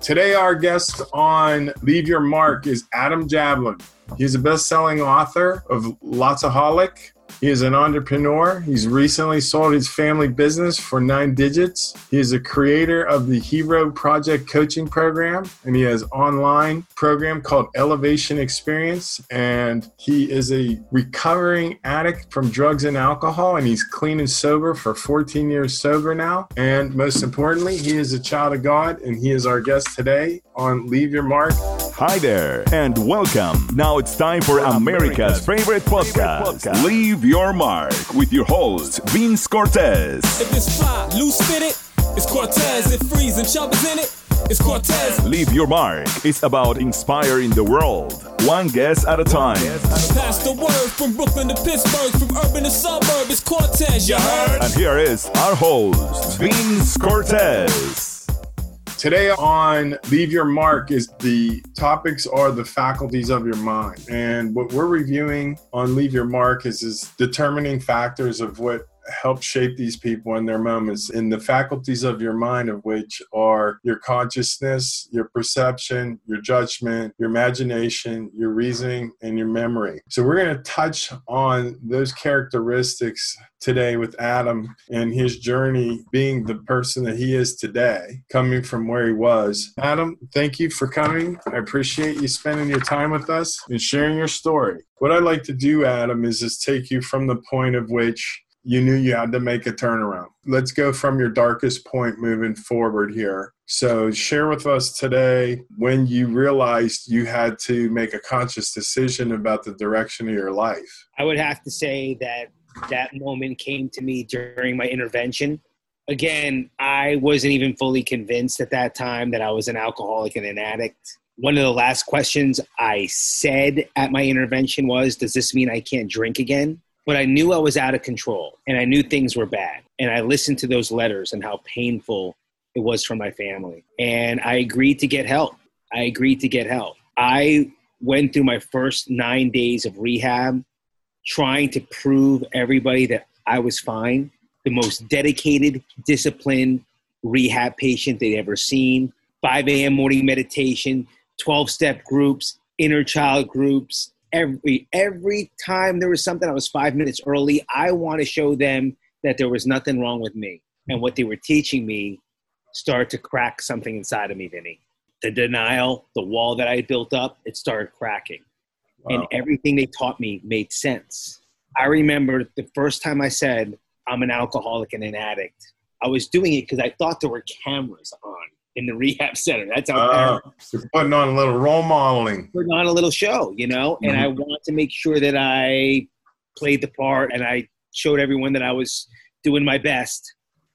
Today, our guest on Leave Your Mark is Adam Jablin. He's a best selling author of Lotsaholic, he is an entrepreneur. He's recently sold his family business for nine digits. He is a creator of the Hero Project coaching program, and he has online program called Elevation Experience. And he is a recovering addict from drugs and alcohol, and he's clean and sober for 14 years sober now. And most importantly, he is a child of God, and he is our guest today on Leave Your Mark. Hi there, and welcome. Now it's time for America's favorite podcast, Leave Your Mark, with your host, Vince Cortez. If it's fly, loose fitted, it's Cortez. If freezing, Chubb is in it, it's Cortez. Leave Your Mark is about inspiring the world, one guest at a time. Pass the word from Brooklyn to Pittsburgh, from urban to suburb, it's Cortez, you heard? And here is our host, Vince Cortez. Today on Leave Your Mark is the topics are the faculties of your mind. And what we're reviewing on Leave Your Mark is, is determining factors of what help shape these people in their moments in the faculties of your mind of which are your consciousness your perception your judgment your imagination your reasoning and your memory. So we're going to touch on those characteristics today with adam and his journey being the person that he is today coming from where he was. Adam thank you for coming. I appreciate you spending your time with us and sharing your story. What i'd like to do adam is just take you from the point of which you knew you had to make a turnaround. Let's go from your darkest point moving forward here. So, share with us today when you realized you had to make a conscious decision about the direction of your life. I would have to say that that moment came to me during my intervention. Again, I wasn't even fully convinced at that time that I was an alcoholic and an addict. One of the last questions I said at my intervention was Does this mean I can't drink again? But I knew I was out of control and I knew things were bad. And I listened to those letters and how painful it was for my family. And I agreed to get help. I agreed to get help. I went through my first nine days of rehab trying to prove everybody that I was fine. The most dedicated, disciplined rehab patient they'd ever seen. 5 a.m. morning meditation, 12 step groups, inner child groups, every every time there was something I was five minutes early, I want to show them that there was nothing wrong with me. And what they were teaching me started to crack something inside of me, Vinny. The denial, the wall that I built up, it started cracking. Wow. And everything they taught me made sense. I remember the first time I said, I'm an alcoholic and an addict. I was doing it because I thought there were cameras on in the rehab center. That's how uh, you're putting on a little role modeling. Putting on a little show, you know, mm-hmm. and I want to make sure that I played the part and I showed everyone that I was doing my best.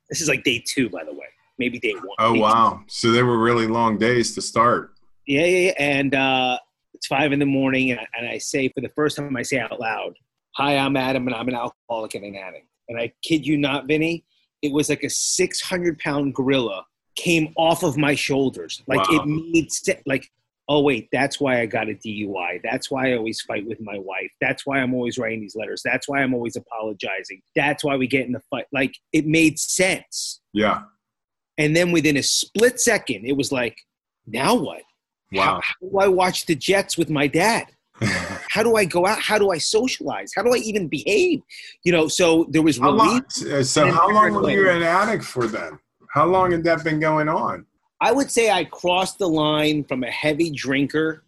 This is like day two, by the way, maybe day one. Oh wow! Two. So they were really long days to start. Yeah, yeah, yeah. and uh, it's five in the morning, and I, and I say for the first time, I say out loud, "Hi, I'm Adam, and I'm an alcoholic and an addict." And I kid you not, Vinny, it was like a 600 pound gorilla came off of my shoulders. Like wow. it made like, oh wait, that's why I got a DUI. That's why I always fight with my wife. That's why I'm always writing these letters. That's why I'm always apologizing. That's why we get in the fight. Like it made sense. Yeah. And then within a split second, it was like, now what? Wow. How, how do I watch the Jets with my dad? how do I go out? How do I socialize? How do I even behave? You know, so there was relief. How long, uh, so how long were you an addict for then? How long had that been going on? I would say I crossed the line from a heavy drinker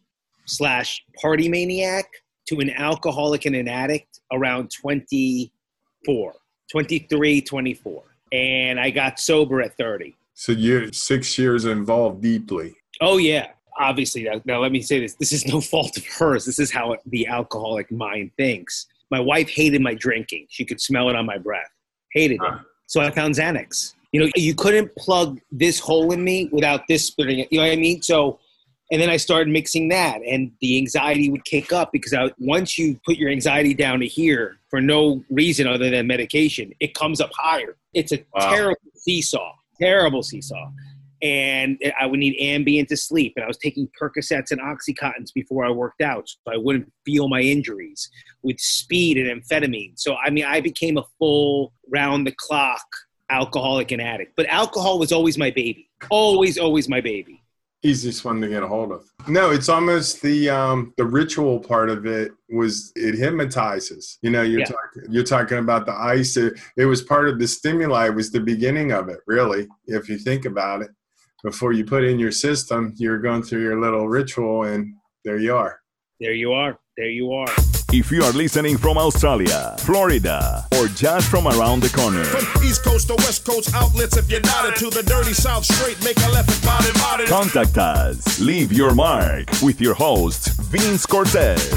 slash party maniac to an alcoholic and an addict around 24, 23, 24. And I got sober at 30. So you're six years involved deeply. Oh, yeah. Obviously. Now, now, let me say this this is no fault of hers. This is how the alcoholic mind thinks. My wife hated my drinking. She could smell it on my breath. Hated it. So I found Xanax you know, you couldn't plug this hole in me without this splitting it. You know what I mean? So, and then I started mixing that, and the anxiety would kick up because I, once you put your anxiety down to here for no reason other than medication, it comes up higher. It's a wow. terrible seesaw, terrible seesaw. And I would need Ambien to sleep, and I was taking Percocets and OxyContins before I worked out, so I wouldn't feel my injuries with speed and amphetamine. So I mean, I became a full round the clock alcoholic and addict. But alcohol was always my baby. Always, always my baby. easiest one to get a hold of. No, it's almost the um the ritual part of it was it hypnotizes. You know, you're Yeah. talking you're talking about the ice. It, it was part of the stimuli. It was the beginning of it, really, if you think about it. Before you put in your system, you're going through your little ritual, and there you are. There you are. There you are. If you are listening from Australia, Florida, or just from around the corner, From East Coast to West Coast outlets, if you're not into the dirty South straight, make a left and body body. contact us. Leave your mark with your host, Vince Cortez.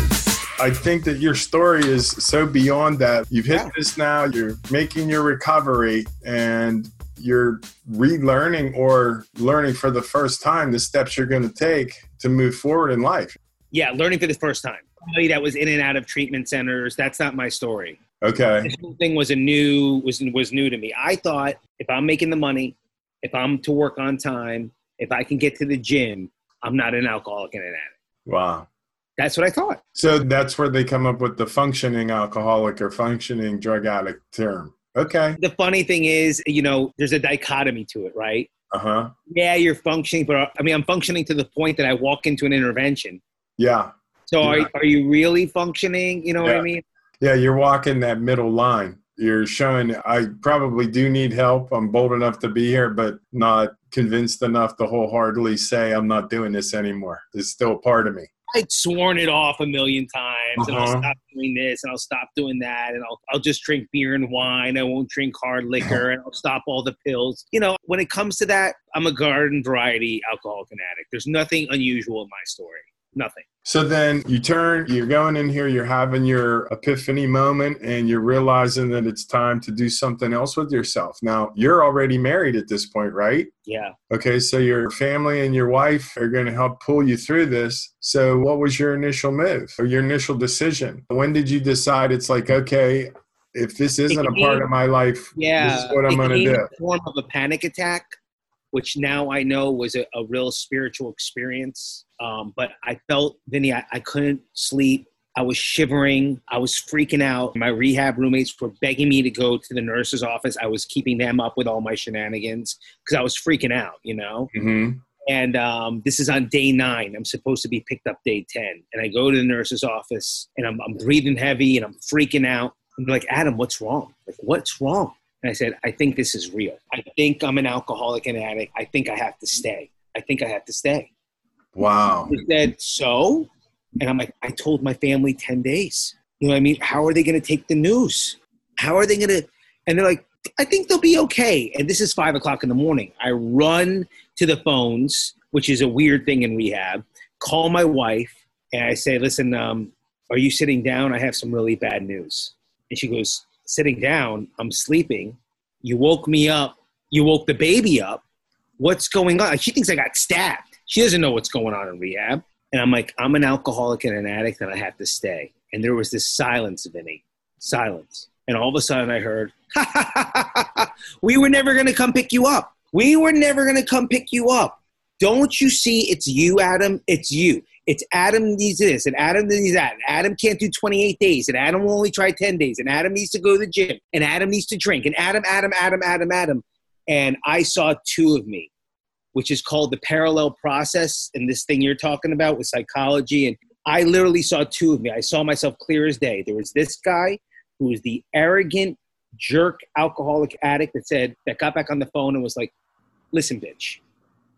I think that your story is so beyond that. You've hit Yeah. this now, you're making your recovery, and you're relearning or learning for the first time the steps you're going to take to move forward in life. Yeah, learning for the first time. Somebody that was in and out of treatment centers. That's not my story. Okay. This whole thing was a new was was new to me. I thought if I'm making the money, if I'm to work on time, if I can get to the gym, I'm not an alcoholic and an addict. Wow. That's what I thought. So that's where they come up with the functioning alcoholic or functioning drug addict term. Okay. The funny thing is, you know, there's a dichotomy to it, right? Uh huh. Yeah, you're functioning, but I mean, I'm functioning to the point that I walk into an intervention. Yeah. So Yeah. are, are you really functioning? You know what I mean? Yeah. You're walking that middle line. You're showing I probably do need help. I'm bold enough to be here, but not convinced enough to wholeheartedly say I'm not doing this anymore. It's still a part of me. I'd sworn it off a million times, and I'll Uh-huh. stop doing this, and I'll stop doing that, and I'll I'll just drink beer and wine. I won't drink hard liquor, and I'll stop all the pills. You know, when it comes to that, I'm a garden variety alcoholic and addict. There's nothing unusual in my story. Nothing. So then you turn, you're going in here, you're having your epiphany moment, and you're realizing that it's time to do something else with yourself. Now, you're already married at this point, right? Yeah. Okay, so your family and your wife are going to help pull you through this. So, what was your initial move or your initial decision? When did you decide it's like, okay, if this isn't a part of my life, Yeah. this is what I'm going to do? form of a panic attack, which now I know was a, a real spiritual experience. Um, but I felt, Vinny, I, I couldn't sleep. I was shivering. I was freaking out. My rehab roommates were begging me to go to the nurse's office. I was keeping them up with all my shenanigans because I was freaking out, you know? hmm And um, this is on day nine. I'm supposed to be picked up day 10. And I go to the nurse's office and I'm, I'm breathing heavy and I'm freaking out. I'm like, Adam, what's wrong? Like, what's wrong? And I said, I think this is real. I think I'm an alcoholic and addict. I think I have to stay. I think I have to stay. Wow. He said, so? And I'm like, I told my family 10 days. You know what I mean? How are they going to take the news? How are they going to? And they're like, I think they'll be okay. And this is five o'clock in the morning. I run to the phones, which is a weird thing in rehab, call my wife, and I say, listen, um, are you sitting down? I have some really bad news. And she goes, sitting down? I'm sleeping. You woke me up. You woke the baby up. What's going on? She thinks I got stabbed. She doesn't know what's going on in rehab. And I'm like, I'm an alcoholic and an addict, and I have to stay. And there was this silence, Vinny, silence. And all of a sudden, I heard, "We were never going to come pick you up. We were never going to come pick you up. Don't you see? It's you, Adam. It's you. It's Adam needs this, and Adam needs that. And Adam can't do 28 days, and Adam will only try 10 days, and Adam needs to go to the gym, and Adam needs to drink, and Adam, Adam, Adam, Adam, Adam. And I saw two of me which is called the parallel process and this thing you're talking about with psychology. And i literally saw two of me. I saw myself clear as day. There was this guy who was the arrogant jerk alcoholic addict that said that got back on the phone and was like listen bitch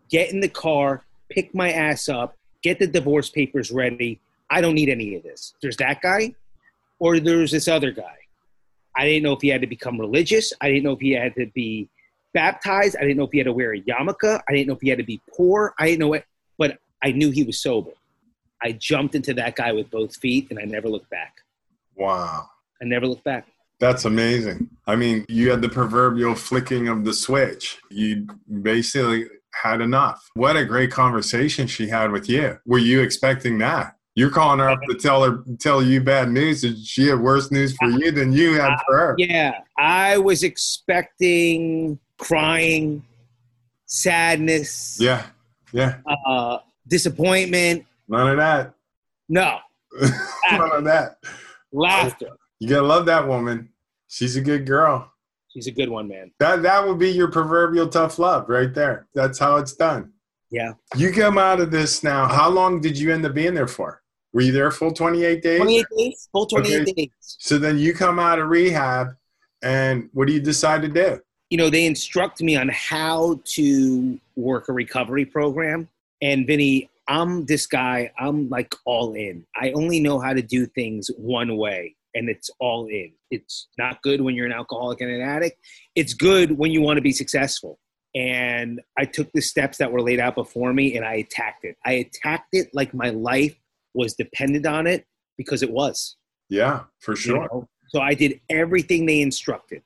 get in the car pick my ass up get the divorce papers ready. I don't need any of this. There's that guy or there's this other guy. I didn't know if he had to become religious. I didn't know if he had to be baptized. I didn't know if he had to wear a yarmulke. I didn't know if he had to be poor. I didn't know it, but I knew he was sober. I jumped into that guy with both feet, and I never looked back. Wow. I never looked back. That's amazing. I mean, you had the proverbial flicking of the switch. You basically had enough. What a great conversation she had with you. Were you expecting that? You're calling her up to tell her tell you bad news. Did she have worse news for you than you had for her? Yeah, I was expecting crying, sadness, Yeah. Yeah. uh, disappointment. None of that. No, None of that. laughter. You gotta love that woman. She's a good girl. She's a good one, man. That that would be your proverbial tough love right there. That's how it's done. Yeah. You come out of this now. How long did you end up being there for? Were you there full 28 days? 28 days, full 28 Okay. days. So then you come out of rehab, and what do you decide to do? You know, they instruct me on how to work a recovery program. And Vinny, I'm this guy, I'm like all in. I only know how to do things one way, and it's all in. It's not good when you're an alcoholic and an addict. It's good when you want to be successful. And I took the steps that were laid out before me and I attacked it. I attacked it like my life was dependent on it because it was. Yeah, for you sure. know? So I did everything they instructed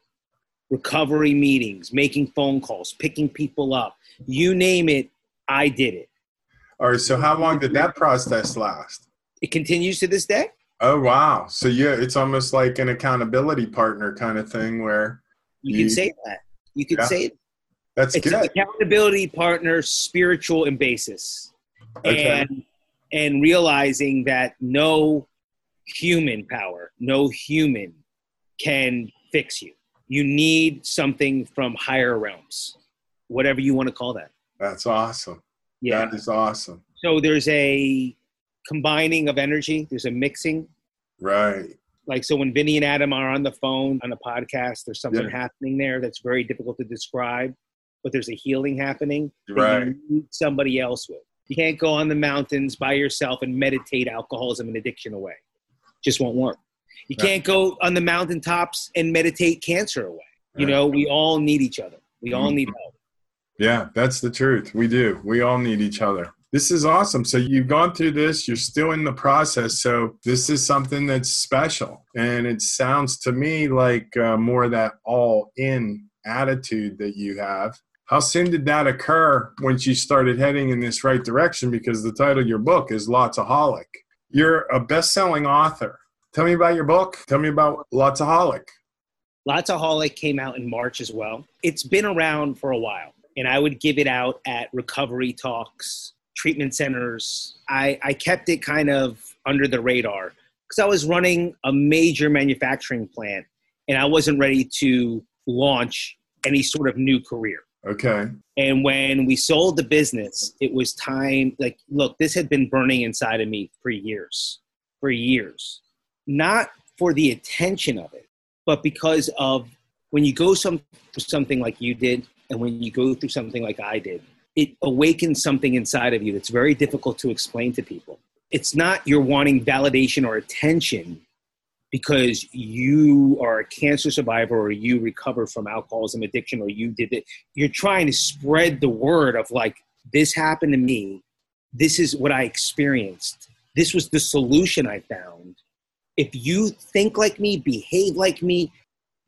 recovery meetings, making phone calls, picking people up. You name it, I did it. All right. So how long did that process last? It continues to this day. Oh wow. So yeah, it's almost like an accountability partner kind of thing where You You- can say that. You can Yeah. say it. that's It's an good. accountability partner, spiritual and basis. Okay. And and realizing that no human power, no human can fix you. You need something from higher realms, whatever you want to call that. That's awesome. Yeah. That is awesome. So there's a combining of energy. There's a mixing. Right. Like so, when Vinny and Adam are on the phone on a podcast, there's something Yeah. happening there that's very difficult to describe, but there's a healing happening Right. somebody else with. You can't go on the mountains by yourself and meditate alcoholism and addiction away. Just won't work. You Right. can't go on the mountaintops and meditate cancer away. You Right. know, we all need each other. We all Mhm. need help. Yeah, that's the truth. We do. We all need each other. This is awesome. So you've gone through this, you're still in the process. So this is something that's special. And it sounds to me like uh, more of that all in attitude that you have. How soon did that occur when you started heading in this right direction? Because the title of your book is Lotsaholic. You're a best selling author. Tell me about your book. Tell me about Lotsaholic. Lotsaholic came out in March as well. It's been around for a while, and I would give it out at recovery talks, treatment centers. I, I kept it kind of under the radar because I was running a major manufacturing plant and I wasn't ready to launch any sort of new career. Okay. And when we sold the business, it was time like, look, this had been burning inside of me for years, for years. Not for the attention of it, but because of when you go some something like you did, and when you go through something like I did, it awakens something inside of you that's very difficult to explain to people. It's not you're wanting validation or attention because you are a cancer survivor or you recovered from alcoholism addiction or you did it. You're trying to spread the word of like, this happened to me. This is what I experienced. This was the solution I found. If you think like me, behave like me,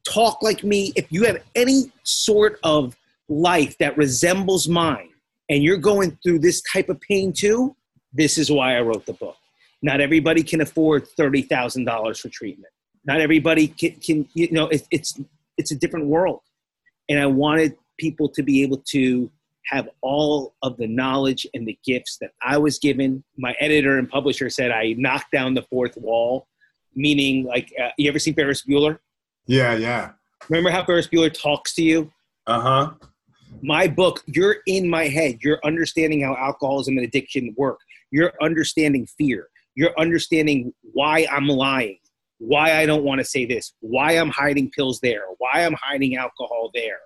talk like me, if you have any sort of life that resembles mine and you're going through this type of pain too, this is why I wrote the book. Not everybody can afford thirty thousand dollars for treatment. Not everybody can, can you know, it, it's it's a different world, and I wanted people to be able to have all of the knowledge and the gifts that I was given. My editor and publisher said I knocked down the fourth wall, meaning like uh, you ever seen Ferris Bueller? Yeah, yeah. Remember how Ferris Bueller talks to you? Uh huh. my book, you're in my head. You're understanding how alcoholism and addiction work. You're understanding fear. You're understanding why I'm lying, why I don't want to say this, why I'm hiding pills there, why I'm hiding alcohol there.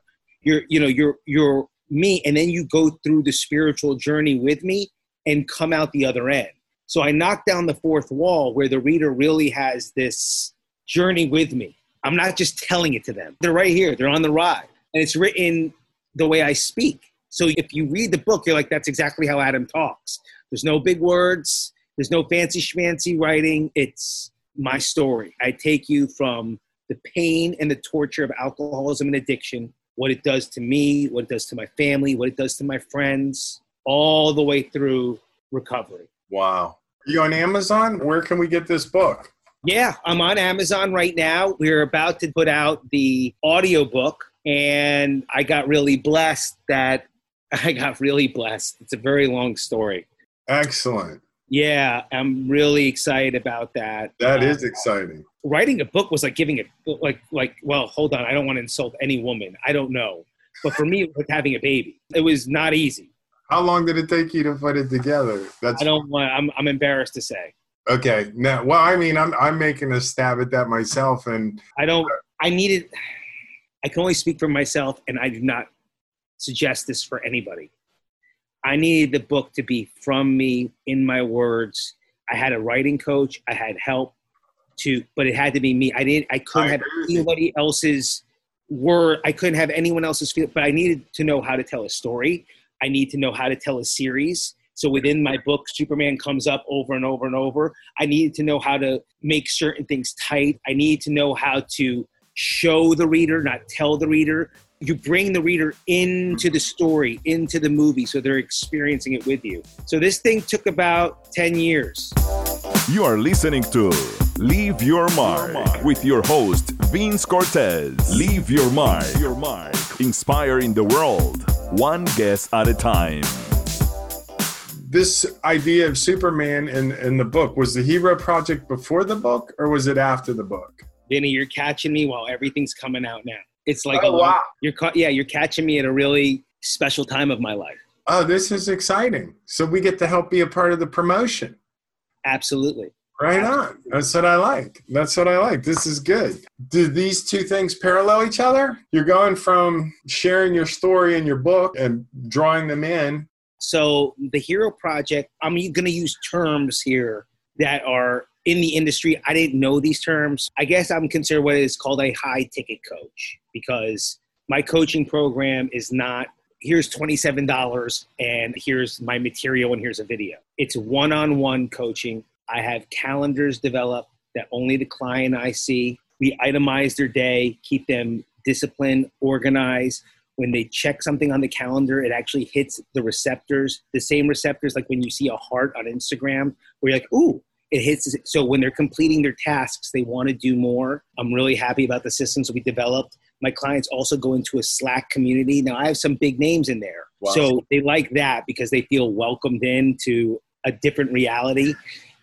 You're, you know, you're, you're me. And then you go through the spiritual journey with me and come out the other end. So I knock down the fourth wall where the reader really has this journey with me. I'm not just telling it to them. They're right here. They're on the ride. And it's written the way I speak. So if you read the book, you're like, that's exactly how Adam talks. There's no big words, there's no fancy schmancy writing. It's my story. I take you from the pain and the torture of alcoholism and addiction, what it does to me, what it does to my family, what it does to my friends, all the way through recovery. Wow. Are you on Amazon? Where can we get this book? Yeah, I'm on Amazon right now. We're about to put out the audiobook and I got really blessed that I got really blessed. It's a very long story. Excellent. Yeah, I'm really excited about that. That Uh, is exciting. writing a book was like giving it like like well, hold on, I don't want to insult any woman. I don't know. But for me it was having a baby. It was not easy. How long did it take you to put it together? That's I don't want. I'm I'm embarrassed to say. okay. Now, well, I mean, I'm I'm making a stab at that myself, and I don't. I needed. I can only speak for myself, and I do not suggest this for anybody. I needed the book to be from me in my words. I had a writing coach. I had help to, but it had to be me. I didn't. I couldn't I have agree with you. anybody else's word. I couldn't have anyone else's feel. But I needed to know how to tell a story. I need to know how to tell a series. So within my book, Superman comes up over and over and over. I needed to know how to make certain things tight. I needed to know how to show the reader, not tell the reader. You bring the reader into the story, into the movie, so they're experiencing it with you. So this thing took about 10 years. You are listening to Leave Your Mark with your host, Vince Cortez. Leave your mark. Your mark. Inspiring the world, one guest at a time. this idea of Superman in in the book was the Hero Project before the book, or was it after the book? Vinny, you're catching me while everything's coming out now. It's like Oh, a, wow. you're ca- yeah, you're catching me at a really special time of my life. Oh, this is exciting. So we get to help be a part of the promotion. Absolutely. Right on. That's what I like. That's what I like. This is good. Do these two things parallel each other? You're going from sharing your story in your book and drawing them in. So the Hero Project, I'm going to use terms here that are in the industry. I didn't know these terms. I guess I'm considered what is called a high ticket coach because my coaching program is not here's $27 and here's my material and here's a video. It's one-on-one coaching. I have calendars developed that only the client I see. We itemize their day, keep them disciplined, organized. When they check something on the calendar, it actually hits the receptors, the same receptors like when you see a heart on Instagram, where you're like, ooh, it hits. So when they're completing their tasks, they want to do more. I'm really happy about the systems we developed. My clients also go into a Slack community. Now I have some big names in there. Wow. So they like that because they feel welcomed into a different reality.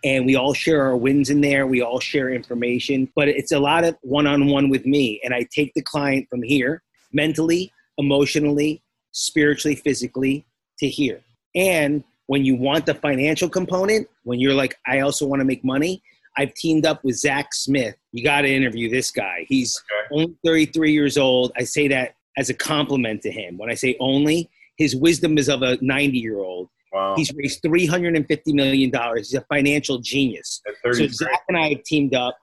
And we all share our wins in there. We all share information, but it's a lot of one on one with me. And I take the client from here mentally, emotionally, spiritually, physically to here. And when you want the financial component, when you're like, I also want to make money, I've teamed up with Zach Smith. You got to interview this guy. He's only 33 years old. I say that as a compliment to him. When I say only, his wisdom is of a 90 year old. Wow. He's raised $350 million. He's a financial genius. So Zach and I have teamed up,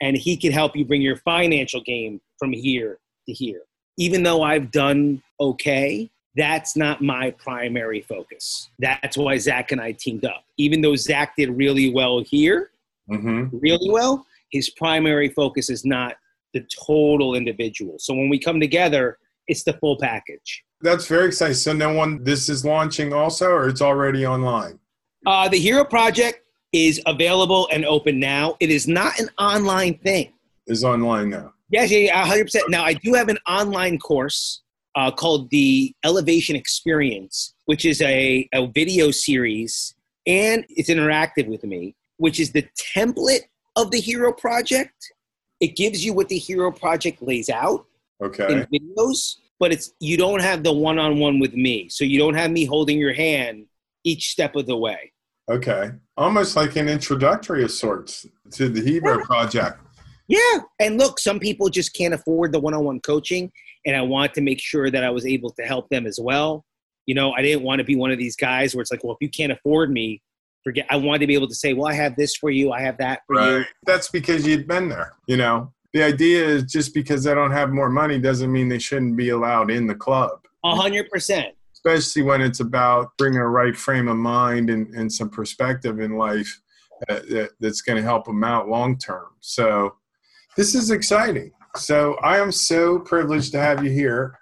and he can help you bring your financial game from here to here. Even though I've done okay, that's not my primary focus. That's why Zach and I teamed up. Even though Zach did really well here, Mhm. really well, his primary focus is not the total individual. So when we come together, it's the full package. That's very exciting. So no one, this is launching also, or it's already online? Uh, the Hero Project is available and open now. It is not an online thing. Is online now. Yes, yeah, yeah, 100%. Now, I do have an online course uh, called the Elevation Experience, which is a, a video series and it's interactive with me, which is the template of the Hero Project. It gives you what the Hero Project lays out Okay. in videos, but it's you don't have the one-on-one with me. So you don't have me holding your hand each step of the way. Okay. Almost like an introductory of sorts to the Hero Project. Yeah. And look, some people just can't afford the one on one coaching. And I want to make sure that I was able to help them as well. You know, I didn't want to be one of these guys where it's like, well, if you can't afford me, forget. I wanted to be able to say, well, I have this for you, I have that for you. That's because you'd been there. You know, the idea is just because they don't have more money doesn't mean they shouldn't be allowed in the club, A hundred percent. especially when it's about bringing a right frame of mind and, and some perspective in life that, that, that's going to help them out long term. So this is exciting. So I am so privileged to have you here.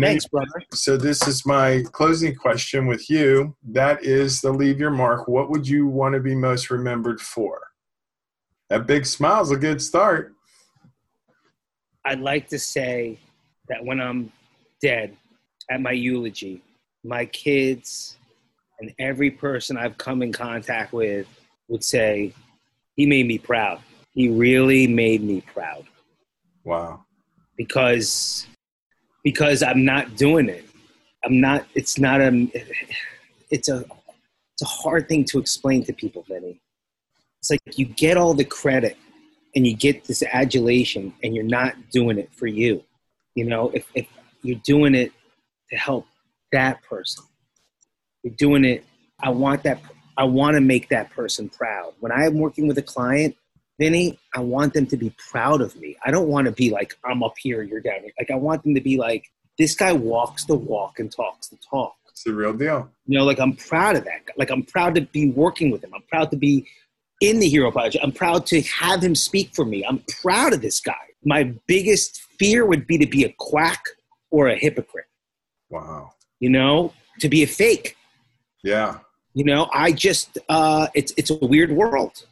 Thanks, brother. So this is my closing question with you. That is the leave your mark. What would you want to be most remembered for? That big smile's a good start. I'd like to say that when I'm dead at my eulogy, my kids and every person I've come in contact with would say, he made me proud. He really made me proud. Wow. because because I'm not doing it. I'm not. It's not a. it's a it's a hard thing to explain to people, Vinny. It's like you get all the credit and you get this adulation and you're not doing it for you. You know, if, if you're doing it to help that person, you're doing it, I want that, I want to make that person proud. When I'm working with a client, Vinny, I want them to be proud of me. I don't want to be like, I'm up here, you're down here. Like, I want them to be like, this guy walks the walk and talks the talk. It's the real deal. You know, like I'm proud of that. guy. Like I'm proud to be working with him. I'm proud to be in the Hero Project. I'm proud to have him speak for me. I'm proud of this guy. My biggest fear would be to be a quack or a hypocrite. Wow. You know, to be a fake. Yeah. You know, I just uh, it's it's a weird world.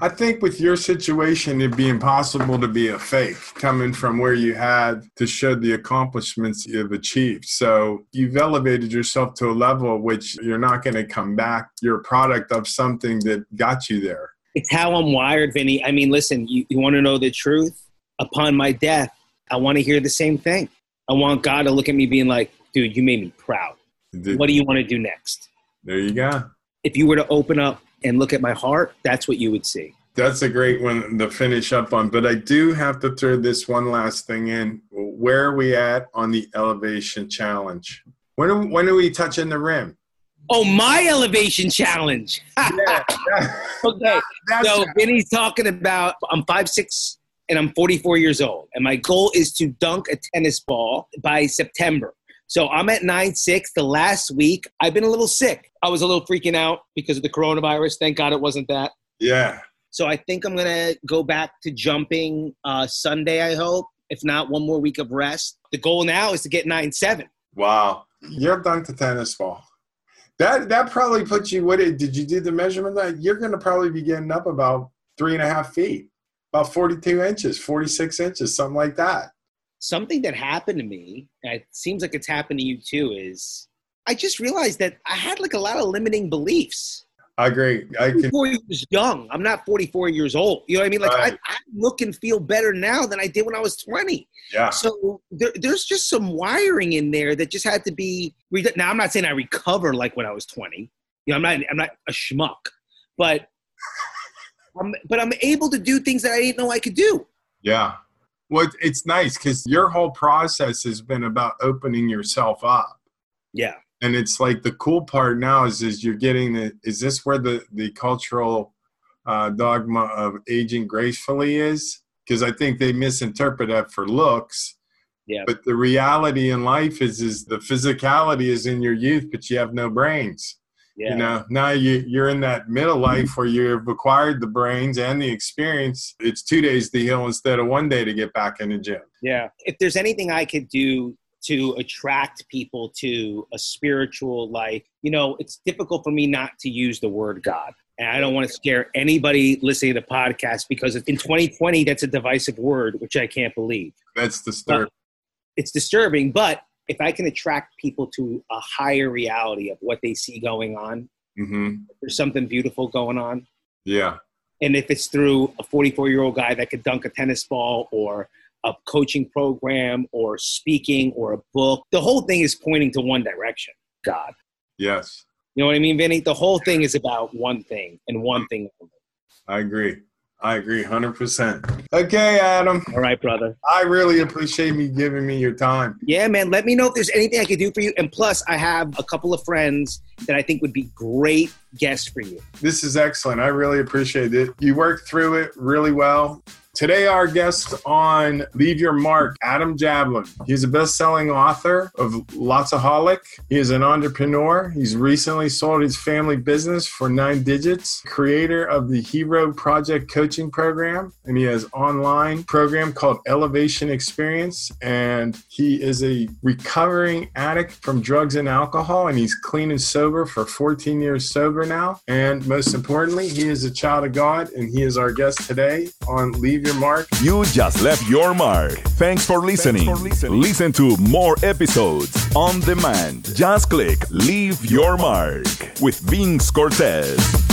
I think with your situation, it'd be impossible to be a fake coming from where you had to show the accomplishments you've achieved. So you've elevated yourself to a level which you're not going to come back. You're a product of something that got you there. It's how I'm wired, Vinny. I mean, listen, you, you want to know the truth? Upon my death, I want to hear the same thing. I want God to look at me being like, dude, you made me proud. What do you want to do next? There you go. If you were to open up and look at my heart, that's what you would see. That's a great one to finish up on. But I do have to throw this one last thing in. Where are we at on the elevation challenge? When are, when are we touching the rim? Oh, my elevation challenge. Yeah, okay. that's So Vinny's talking about I'm five six and I'm 44 years old, and my goal is to dunk a tennis ball by September. So I'm at nine six. The last week I've been a little sick. I was a little freaking out because of the coronavirus. Thank God it wasn't that. yeah. So I think I'm gonna go back to jumping uh, Sunday. I hope. If not, one more week of rest. The goal now is to get nine seven. Wow. You're dunked the tennis ball. That that probably puts you. What did did you do the measurement? That you're going to probably be getting up about three and a half feet, about 42 inches, 46 inches, something like that. something that happened to me, and it seems like it's happened to you too, is I just realized that I had like a lot of limiting beliefs. I agree. I can. 44 years young. I'm not 44 years old. You know what I mean? Like Right. I, I look and feel better now than I did when I was 20. Yeah. So there, there's just some wiring in there that just had to be. Now I'm not saying I recover like when I was 20. You know, I'm not. I'm not a schmuck, but I'm. But I'm able to do things that I didn't know I could do. Yeah. Well, it's nice because your whole process has been about opening yourself up. Yeah. And it's like the cool part now is is you're getting the is this where the the cultural uh, dogma of aging gracefully is? Because I think they misinterpret that for looks. Yeah. But the reality in life is is the physicality is in your youth, but you have no brains. Yeah. You know, now you you're in that middle life where you've acquired the brains and the experience. It's two days to heal instead of one day to get back in the gym. Yeah. If there's anything I could do to attract people to a spiritual life, you know, it's difficult for me not to use the word God. And I don't want to scare anybody listening to the podcast because in 2020, that's a divisive word, which I can't believe. That's disturbing. start. It's disturbing, but if I can attract people to a higher reality of what they see going on, hmm there's something beautiful going on. Yeah. And if it's through a 44 year old guy that could dunk a tennis ball or a coaching program or speaking or a book, the whole thing is pointing to one direction God. Yes. You know what I mean, Vinny? The whole thing is about one thing and one thing only. I agree. I agree 100%. Okay, Adam. All right, brother. I really appreciate me giving me your time. Yeah, man. Let me know if there's anything I could do for you. And plus, I have a couple of friends that I think would be great guests for you. This is excellent. I really appreciate it. You worked through it really well. Today, our guest on Leave Your Mark, Adam Jablin. He's a best selling author of Lotsaholic. He is an entrepreneur. He's recently sold his family business for nine digits, creator of the Hero Project Coaching Program, and he has online program called Elevation Experience. And he is a recovering addict from drugs and alcohol, and he's clean and sober for 14 years sober now. And most importantly, he is a child of God, and he is our guest today on Leave Your Mark. You just left your mark. Thanks for listening. Listen to more episodes on demand. Just click Leave Your Mark with Vince Cortez.